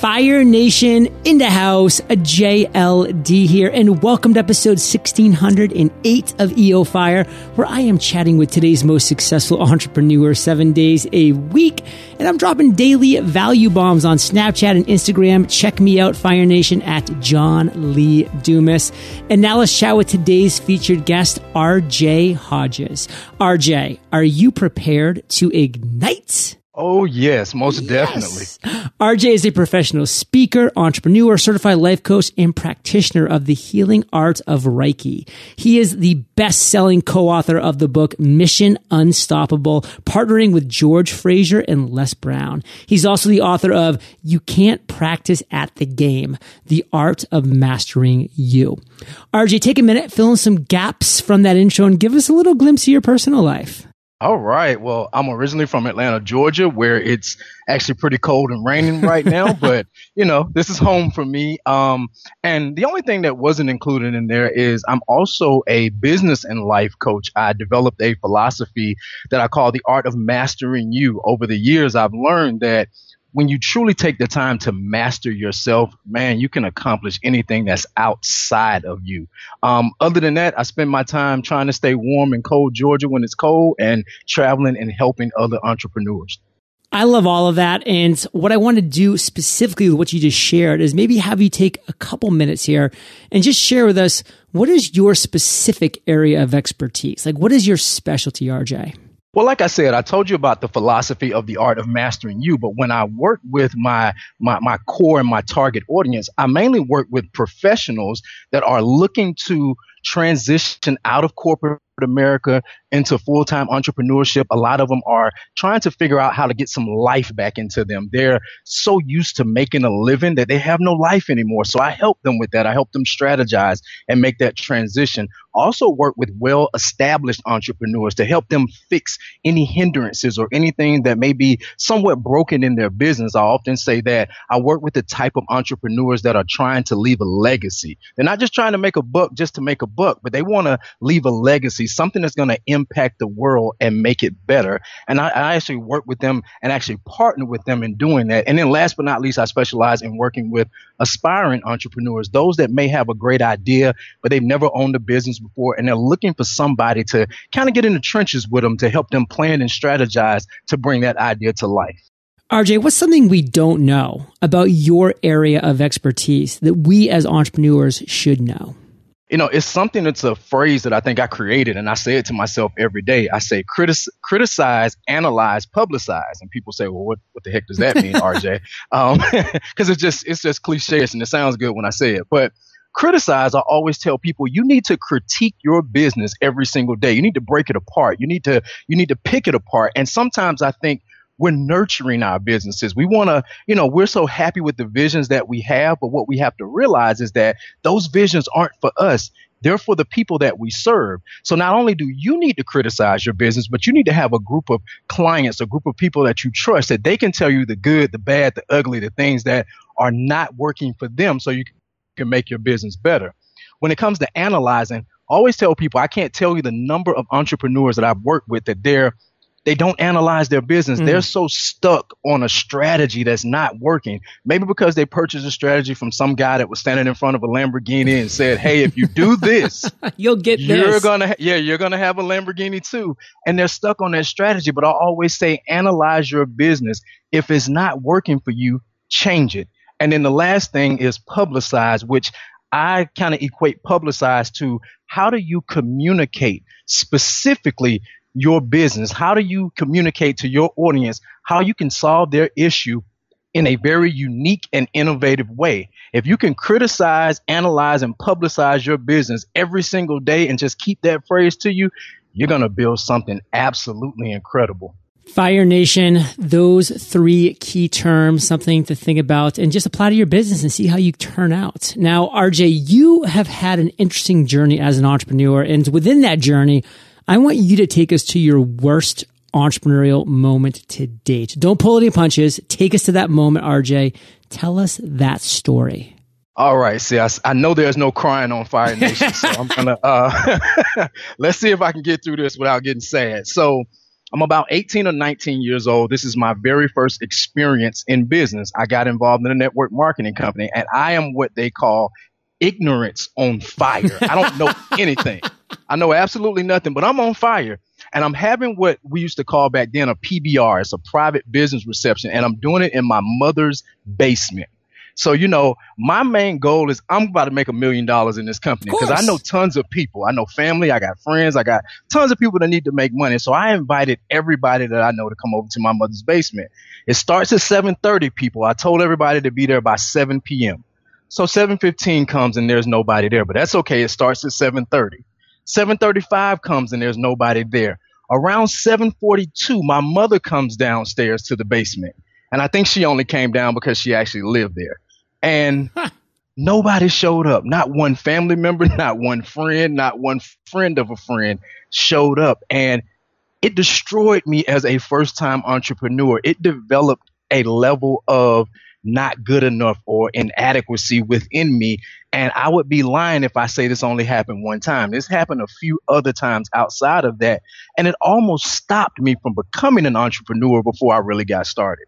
Fire Nation in the house, a JLD here, and welcome to episode 1608 of EO Fire, where I am chatting with today's most successful entrepreneur seven days a week. And I'm dropping daily value bombs on Snapchat and Instagram. Check me out, Fire Nation, at John Lee Dumas. And now let's chat with today's featured guest, RJ Hodges. RJ, are you prepared to ignite? Oh, yes, most yes. definitely. RJ is a professional speaker, entrepreneur, certified life coach, and practitioner of the healing art of Reiki. He is the best selling co author of the book Mission Unstoppable, partnering with George Fraser and Les Brown. He's also the author of You Can't Practice at the Game, The Art of Mastering You. RJ, take a minute, fill in some gaps from that intro, and give us a little glimpse of your personal life. All right. Well, I'm originally from Atlanta, Georgia, where it's actually pretty cold and raining right now, but you know, this is home for me. Um, and the only thing that wasn't included in there is I'm also a business and life coach. I developed a philosophy that I call the art of mastering you. Over the years, I've learned that when you truly take the time to master yourself, man, you can accomplish anything that's outside of you. Um, other than that, I spend my time trying to stay warm in cold Georgia when it's cold and traveling and helping other entrepreneurs. I love all of that. And what I want to do specifically with what you just shared is maybe have you take a couple minutes here and just share with us what is your specific area of expertise? Like, what is your specialty, RJ? Well, like I said, I told you about the philosophy of the art of mastering you, but when I work with my, my, my core and my target audience, I mainly work with professionals that are looking to transition out of corporate America into full time entrepreneurship. A lot of them are trying to figure out how to get some life back into them. They're so used to making a living that they have no life anymore. So I help them with that. I help them strategize and make that transition. Also work with well established entrepreneurs to help them fix any hindrances or anything that may be somewhat broken in their business. I often say that I work with the type of entrepreneurs that are trying to leave a legacy. They're not just trying to make a buck just to make a buck, but they want to leave a legacy something that's going to impact the world and make it better. And I, I, actually work with them and actually partner with them in doing that. And then last but not least, I specialize in working with aspiring entrepreneurs, those that may have a great idea, but they've never owned a business before. And they're looking for somebody to kind of get in the trenches with them to help them plan and strategize to bring that idea to life. RJ, what's something we don't know about your area of expertise that we as entrepreneurs should know? you know, it's something that's a phrase that I think I created, and I say it to myself every day. I say critic- criticize, analyze, publicize, and people say, "Well, what what the heck does that mean, RJ?" Because um, it's just it's just cliche and it sounds good when I say it, but criticize, I always tell people you need to critique your business every single day. You need to break it apart. You need to you need to pick it apart. And sometimes I think we're nurturing our businesses. We want to, you know, we're so happy with the visions that we have, but what we have to realize is that those visions aren't for us. They're for the people that we serve. So not only do you need to criticize your business, but you need to have a group of clients, a group of people that you trust that they can tell you the good, the bad, the ugly, the things that are not working for them so you can make your business better. When it comes to analyzing, always tell people I can't tell you the number of entrepreneurs that I've worked with that they're they don't analyze their business. Mm. They're so stuck on a strategy that's not working. Maybe because they purchased a strategy from some guy that was standing in front of a Lamborghini and said, "Hey, if you do this, you'll get you're this. gonna yeah, you're gonna have a Lamborghini too." And they're stuck on that strategy. But I always say, analyze your business. If it's not working for you, change it. And then the last thing is publicize, which I kind of equate publicize to how do you communicate specifically your business? How do you communicate to your audience how you can solve their issue in a very unique and innovative way? If you can criticize, analyze, and publicize your business every single day and just keep that phrase to you, you're going to build something absolutely incredible. Fire Nation, those three key terms, something to think about and just apply to your business and see how you turn out. Now, RJ, you have had an interesting journey as an entrepreneur. And within that journey, I want you to take us to your worst entrepreneurial moment to date. Don't pull any punches. Take us to that moment, RJ. Tell us that story. All right. See, I, I know there's no crying on Fire Nation, so I'm gonna uh, let's see if I can get through this without getting sad. So, I'm about 18 or 19 years old. This is my very first experience in business. I got involved in a network marketing company and I am what they call ignorance on fire. I don't know anything. I know absolutely nothing, but I'm on fire. And I'm having what we used to call back then a PBR. It's a private business reception. And I'm doing it in my mother's basement. So, you know, my main goal is I'm about to make a million dollars in this company because I know tons of people. I know family, I got friends, I got tons of people that need to make money. So I invited everybody that I know to come over to my mother's basement. It starts at 7:30 people. I told everybody to be there by 7 p.m. So 7:15 comes and there's nobody there, but that's okay. It starts at 7:30. 7:35 comes and there's nobody there. Around 7:42, my mother comes downstairs to the basement, and I think she only came down because she actually lived there. And nobody showed up. Not one family member, not one friend, not one friend of a friend showed up, and it destroyed me as a first-time entrepreneur. It developed a level of not good enough or inadequacy within me. And I would be lying if I say this only happened one time. This happened a few other times outside of that. And it almost stopped me from becoming an entrepreneur before I really got started.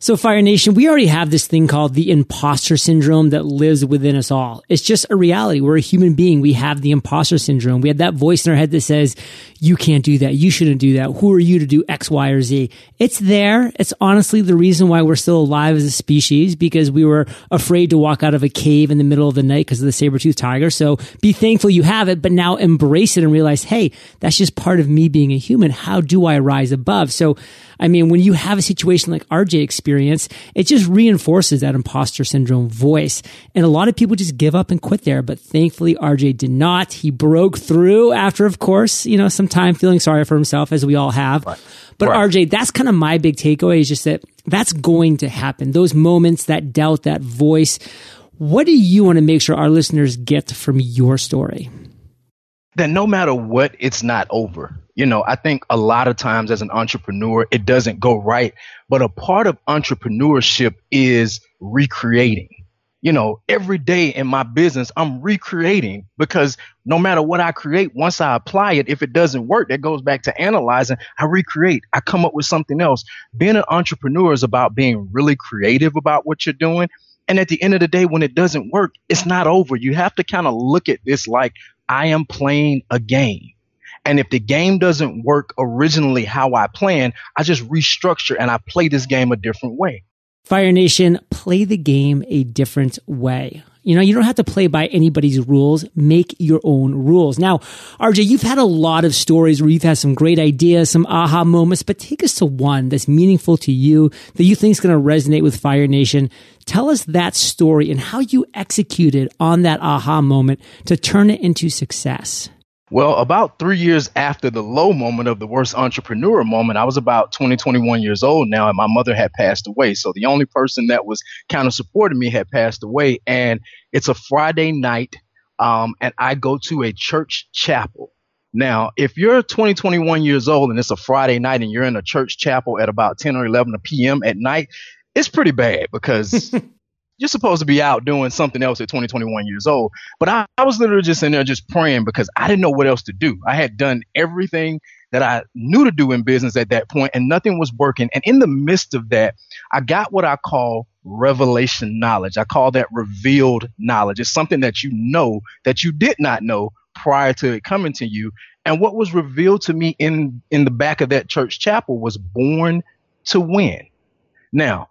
So Fire Nation, we already have this thing called the imposter syndrome that lives within us all. It's just a reality. We're a human being. We have the imposter syndrome. We have that voice in our head that says, you can't do that. You shouldn't do that. Who are you to do X, Y, or Z? It's there. It's honestly the reason why we're still alive as a species because we were afraid to walk out of a cave in the middle of the night because of the saber-toothed tiger. So be thankful you have it, but now embrace it and realize, hey, that's just part of me being a human. How do I rise above? So I mean, when you have a situation like RJ experienced, it just reinforces that imposter syndrome voice. And a lot of people just give up and quit there. But thankfully, RJ did not. He broke through after, of course, you know, some time feeling sorry for himself, as we all have. Right. But right. RJ, that's kind of my big takeaway is just that that's going to happen. Those moments, that doubt, that voice. What do you want to make sure our listeners get from your story? That no matter what, it's not over you know, I think a lot of times as an entrepreneur, it doesn't go right. But a part of entrepreneurship is recreating. You know, every day in my business, I'm recreating because no matter what I create, once I apply it, if it doesn't work, that goes back to analyzing. I recreate, I come up with something else. Being an entrepreneur is about being really creative about what you're doing. And at the end of the day, when it doesn't work, it's not over. You have to kind of look at this like I am playing a game and if the game doesn't work originally how I plan, I just restructure and I play this game a different way. Fire Nation, play the game a different way. You know, you don't have to play by anybody's rules. Make your own rules. Now, RJ, you've had a lot of stories where you've had some great ideas, some aha moments, but take us to one that's meaningful to you that you think is going to resonate with Fire Nation. Tell us that story and how you executed on that aha moment to turn it into success. Well, about three years after the low moment of the worst entrepreneur moment, I was about 20, 21 years old now, and my mother had passed away. So the only person that was kind of supporting me had passed away. And it's a Friday night, um, and I go to a church chapel. Now, if you're 20, 21 years old and it's a Friday night and you're in a church chapel at about 10 or 11 p.m. at night, it's pretty bad because you're supposed to be out doing something else at 20, 21 years old. But I, I, was literally just in there just praying because I didn't know what else to do. I had done everything that I knew to do in business at that point and nothing was working. And in the midst of that, I got what I call revelation knowledge. I call that revealed knowledge. It's something that you know that you did not know prior to it coming to you. And what was revealed to me in, in the back of that church chapel was born to win. Now,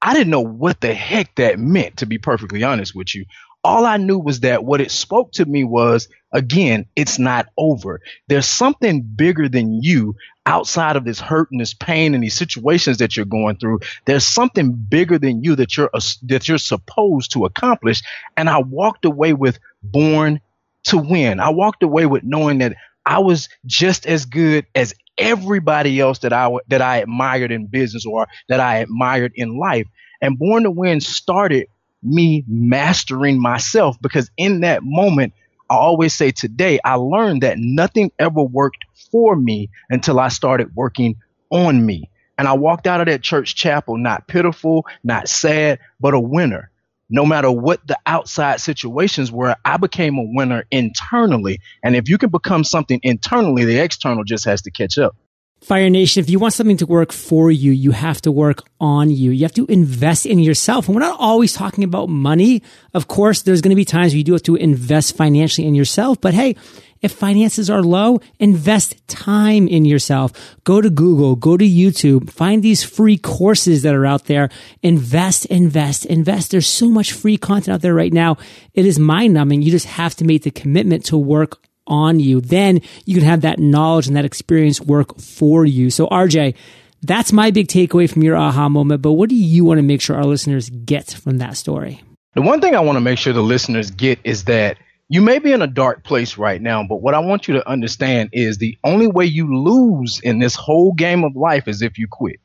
I didn't know what the heck that meant, to be perfectly honest with you. All I knew was that what it spoke to me was, again, it's not over. There's something bigger than you outside of this hurt and this pain and these situations that you're going through. There's something bigger than you that you're, uh, that you're supposed to accomplish. And I walked away with born to win. I walked away with knowing that I was just as good as everybody else that I that I admired in business or that I admired in life. And Born to Win started me mastering myself because in that moment, I always say today, I learned that nothing ever worked for me until I started working on me. And I walked out of that church chapel not pitiful, not sad, but a winner no matter what the outside situations were, I became a winner internally. And if you can become something internally, the external just has to catch up. Fire Nation, if you want something to work for you, you have to work on you. You have to invest in yourself. And we're not always talking about money. Of course, there's going to be times where you do have to invest financially in yourself. But hey, if finances are low, invest time in yourself. Go to Google, go to YouTube, find these free courses that are out there. Invest, invest, invest. There's so much free content out there right now. It is mind numbing. You just have to make the commitment to work on you. Then you can have that knowledge and that experience work for you. So RJ, that's my big takeaway from your aha moment. But what do you want to make sure our listeners get from that story? The one thing I want to make sure the listeners get is that you may be in a dark place right now, but what I want you to understand is the only way you lose in this whole game of life is if you quit.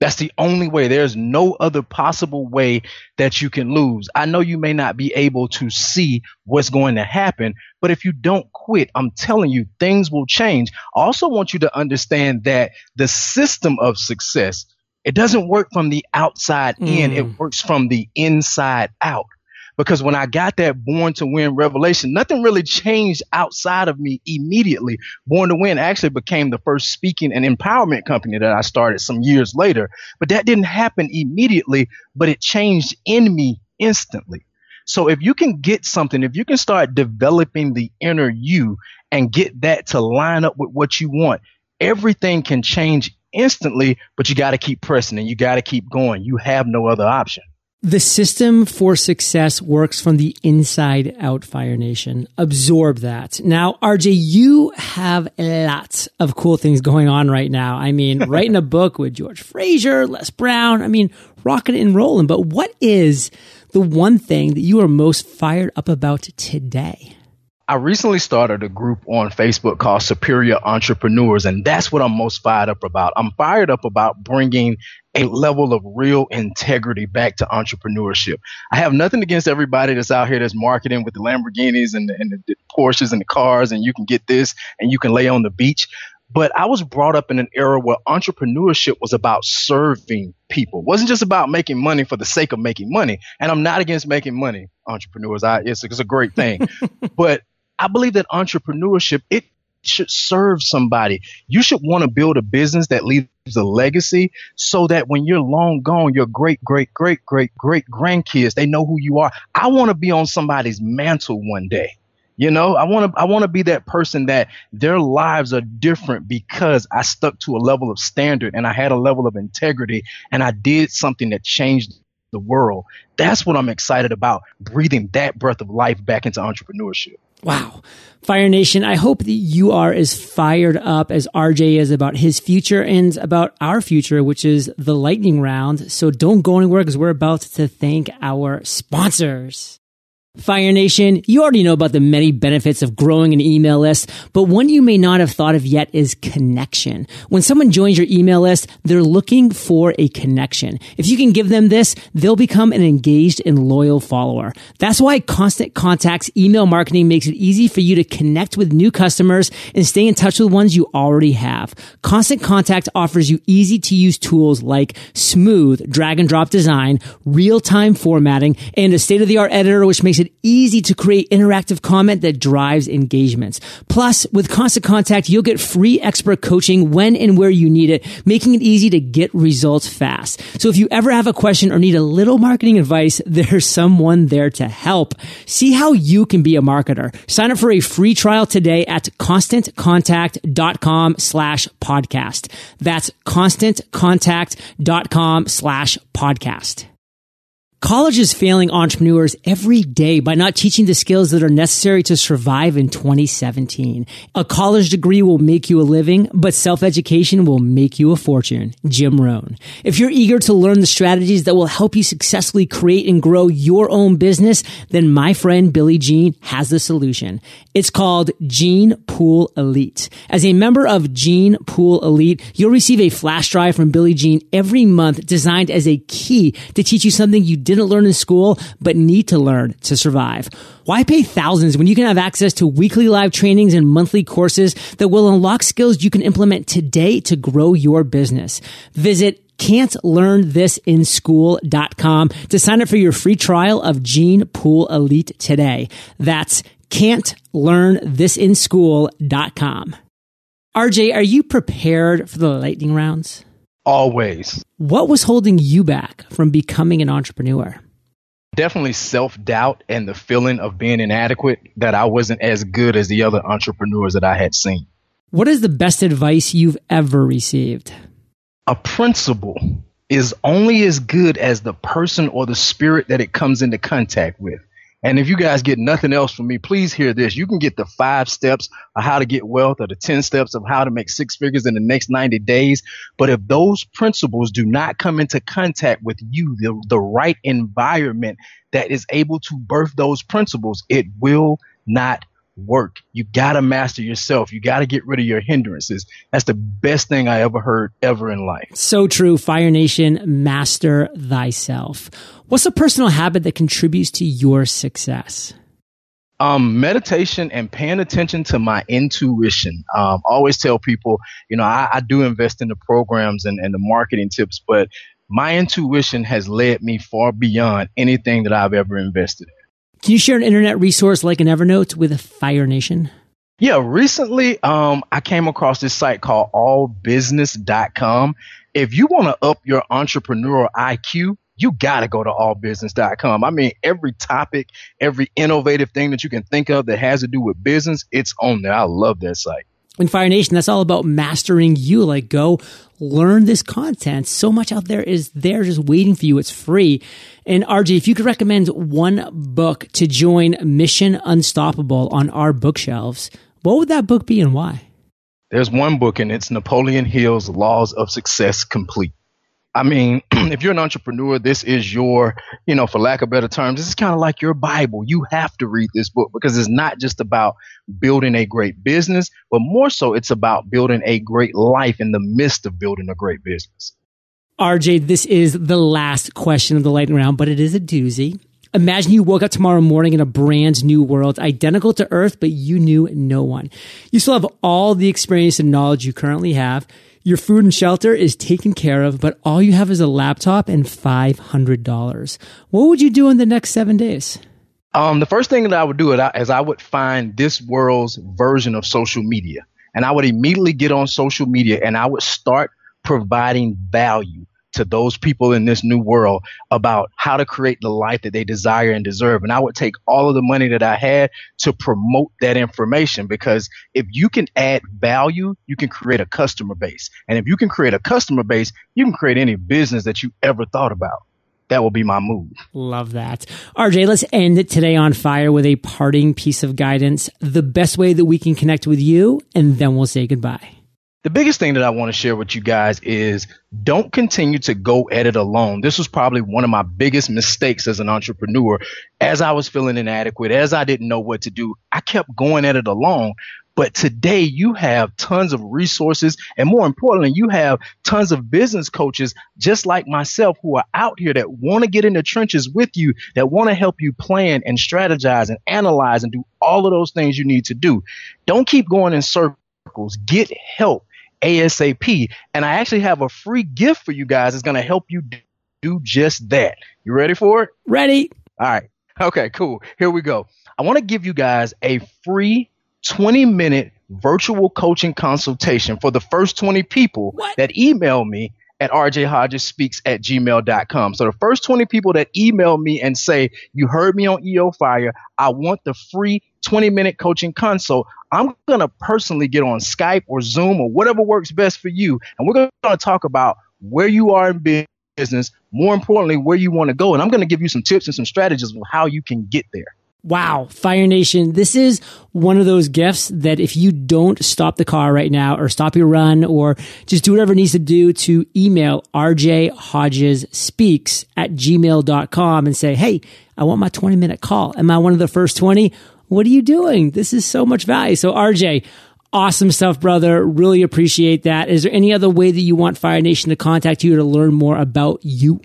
That's the only way. There's no other possible way that you can lose. I know you may not be able to see what's going to happen, but if you don't quit, I'm telling you, things will change. I also want you to understand that the system of success, it doesn't work from the outside in, it mm. works from the inside out because when I got that Born to Win revelation, nothing really changed outside of me immediately. Born to Win actually became the first speaking and empowerment company that I started some years later. But that didn't happen immediately, but it changed in me instantly. So if you can get something, if you can start developing the inner you and get that to line up with what you want, everything can change instantly, but you got to keep pressing and you got to keep going. You have no other option. The system for success works from the inside out, Fire Nation. Absorb that. Now, RJ, you have lots of cool things going on right now. I mean, writing a book with George Fraser, Les Brown. I mean, rocking and rolling. But what is the one thing that you are most fired up about today? I recently started a group on Facebook called Superior Entrepreneurs, and that's what I'm most fired up about. I'm fired up about bringing a level of real integrity back to entrepreneurship. I have nothing against everybody that's out here that's marketing with the Lamborghinis and the, and the Porsches and the cars, and you can get this and you can lay on the beach. But I was brought up in an era where entrepreneurship was about serving people. It wasn't just about making money for the sake of making money. And I'm not against making money, entrepreneurs. I, it's, it's a great thing. but I believe that entrepreneurship, it should serve somebody. You should want to build a business that leaves a legacy so that when you're long gone, your great, great, great, great, great grandkids, they know who you are. I want to be on somebody's mantle one day. You know, I want to I want to be that person that their lives are different because I stuck to a level of standard and I had a level of integrity and I did something that changed the world. That's what I'm excited about, breathing that breath of life back into entrepreneurship. Wow. Fire Nation, I hope that you are as fired up as RJ is about his future and about our future, which is the lightning round. So don't go anywhere because we're about to thank our sponsors. Fire Nation, you already know about the many benefits of growing an email list, but one you may not have thought of yet is connection. When someone joins your email list, they're looking for a connection. If you can give them this, they'll become an engaged and loyal follower. That's why Constant Contacts email marketing makes it easy for you to connect with new customers and stay in touch with ones you already have. Constant Contact offers you easy to use tools like smooth drag and drop design, real time formatting, and a state of the art editor, which makes it easy to create interactive comment that drives engagements. Plus, with Constant Contact, you'll get free expert coaching when and where you need it, making it easy to get results fast. So if you ever have a question or need a little marketing advice, there's someone there to help. See how you can be a marketer. Sign up for a free trial today at constantcontact.com slash podcast. That's constantcontact.com slash podcast. College is failing entrepreneurs every day by not teaching the skills that are necessary to survive in 2017. A college degree will make you a living, but self-education will make you a fortune. Jim Rohn. If you're eager to learn the strategies that will help you successfully create and grow your own business, then my friend Billy Gene has the solution. It's called Gene Pool Elite. As a member of Gene Pool Elite, you'll receive a flash drive from Billy Gene every month designed as a key to teach you something you didn't learn in school, but need to learn to survive. Why pay thousands when you can have access to weekly live trainings and monthly courses that will unlock skills you can implement today to grow your business? Visit can't learn this in can'tlearnthisInschool.com to sign up for your free trial of Gene Pool Elite today. That's can't learn this in can'tlearnthisInschool.com. RJ, are you prepared for the lightning rounds? Always. What was holding you back from becoming an entrepreneur? Definitely self doubt and the feeling of being inadequate that I wasn't as good as the other entrepreneurs that I had seen. What is the best advice you've ever received? A principle is only as good as the person or the spirit that it comes into contact with. And if you guys get nothing else from me, please hear this. You can get the five steps of how to get wealth or the 10 steps of how to make six figures in the next 90 days. But if those principles do not come into contact with you, the, the right environment that is able to birth those principles, it will not work. You got to master yourself. You got to get rid of your hindrances. That's the best thing I ever heard ever in life. So true. Fire Nation, master thyself. What's a personal habit that contributes to your success? Um, meditation and paying attention to my intuition. Um, I always tell people, you know, I, I do invest in the programs and, and the marketing tips, but my intuition has led me far beyond anything that I've ever invested in. Can you share an internet resource like an Evernote with Fire Nation? Yeah, recently um, I came across this site called allbusiness.com. If you want to up your entrepreneurial IQ, you got to go to allbusiness.com. I mean, every topic, every innovative thing that you can think of that has to do with business, it's on there. I love that site in Fire Nation, that's all about mastering you. Like, go learn this content. So much out there is there just waiting for you. It's free. And RJ, if you could recommend one book to join Mission Unstoppable on our bookshelves, what would that book be and why? There's one book, and it's Napoleon Hill's Laws of Success Complete. I mean, if you're an entrepreneur, this is your, you know, for lack of better terms, this is kind of like your Bible. You have to read this book because it's not just about building a great business, but more so it's about building a great life in the midst of building a great business. RJ, this is the last question of the lightning round, but it is a doozy. Imagine you woke up tomorrow morning in a brand new world, identical to Earth, but you knew no one. You still have all the experience and knowledge you currently have. Your food and shelter is taken care of, but all you have is a laptop and $500. What would you do in the next seven days? Um, the first thing that I would do is I would find this world's version of social media. And I would immediately get on social media and I would start providing value to those people in this new world about how to create the life that they desire and deserve. And I would take all of the money that I had to promote that information because if you can add value, you can create a customer base. And if you can create a customer base, you can create any business that you ever thought about. That will be my move. Love that. RJ, let's end it today on fire with a parting piece of guidance, the best way that we can connect with you, and then we'll say goodbye. The biggest thing that I want to share with you guys is don't continue to go at it alone. This was probably one of my biggest mistakes as an entrepreneur. As I was feeling inadequate, as I didn't know what to do, I kept going at it alone. But today you have tons of resources and more importantly, you have tons of business coaches just like myself who are out here that want to get in the trenches with you, that want to help you plan and strategize and analyze and do all of those things you need to do. Don't keep going in circles. Get help ASAP. And I actually have a free gift for you guys that's going to help you do just that. You ready for it? Ready. All right. Okay, cool. Here we go. I want to give you guys a free 20 minute virtual coaching consultation for the first 20 people what? that email me at rjhodgesspeaks at gmail.com. So the first 20 people that email me and say, you heard me on EO Fire, I want the free 20 minute coaching consult. I'm going to personally get on Skype or Zoom or whatever works best for you. And we're going to talk about where you are in business, more importantly, where you want to go. And I'm going to give you some tips and some strategies on how you can get there. Wow, Fire Nation, this is one of those gifts that if you don't stop the car right now or stop your run or just do whatever it needs to do to email RJ Hodges speaks at gmail.com and say, Hey, I want my 20 minute call. Am I one of the first 20? What are you doing? This is so much value. So RJ, awesome stuff, brother. Really appreciate that. Is there any other way that you want Fire Nation to contact you to learn more about you?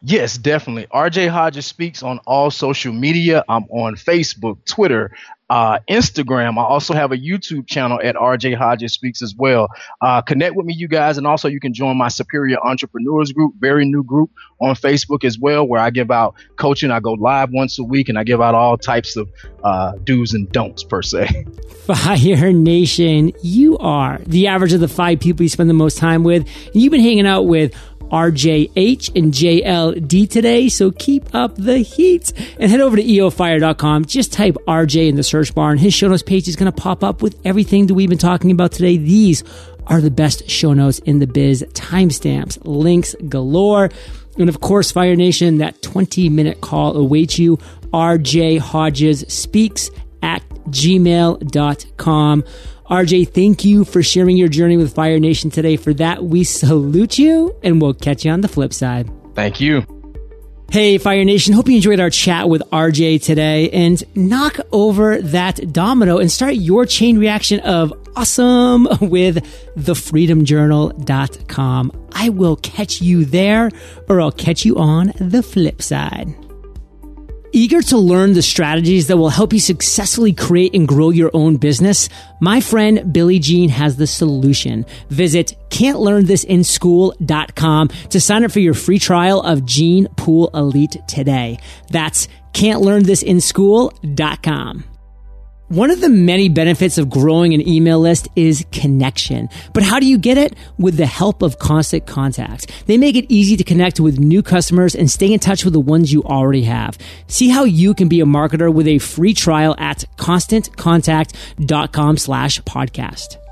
Yes, definitely. RJ Hodges speaks on all social media. I'm on Facebook, Twitter, uh, Instagram. I also have a YouTube channel at RJ Hodges Speaks as well. Uh, connect with me, you guys, and also you can join my Superior Entrepreneurs Group, very new group on Facebook as well, where I give out coaching. I go live once a week and I give out all types of uh, do's and don'ts per se. Fire Nation, you are the average of the five people you spend the most time with. And you've been hanging out with RJH and JLD today. So keep up the heat and head over to eofire.com. Just type RJ in the search bar and his show notes page is going to pop up with everything that we've been talking about today. These are the best show notes in the biz. Timestamps, links galore. And of course, Fire Nation, that 20 minute call awaits you. RJ Hodges speaks at gmail.com. RJ, thank you for sharing your journey with Fire Nation today. For that, we salute you and we'll catch you on the flip side. Thank you. Hey, Fire Nation. Hope you enjoyed our chat with RJ today and knock over that domino and start your chain reaction of awesome with thefreedomjournal.com. I will catch you there or I'll catch you on the flip side. Eager to learn the strategies that will help you successfully create and grow your own business? My friend Billy Gene has the solution. Visit can'tlearnthisInschool.com to sign up for your free trial of Gene Pool Elite today. That's can'tlearnthisInschool.com. One of the many benefits of growing an email list is connection. But how do you get it? With the help of Constant Contact. They make it easy to connect with new customers and stay in touch with the ones you already have. See how you can be a marketer with a free trial at constantcontact.com slash podcast.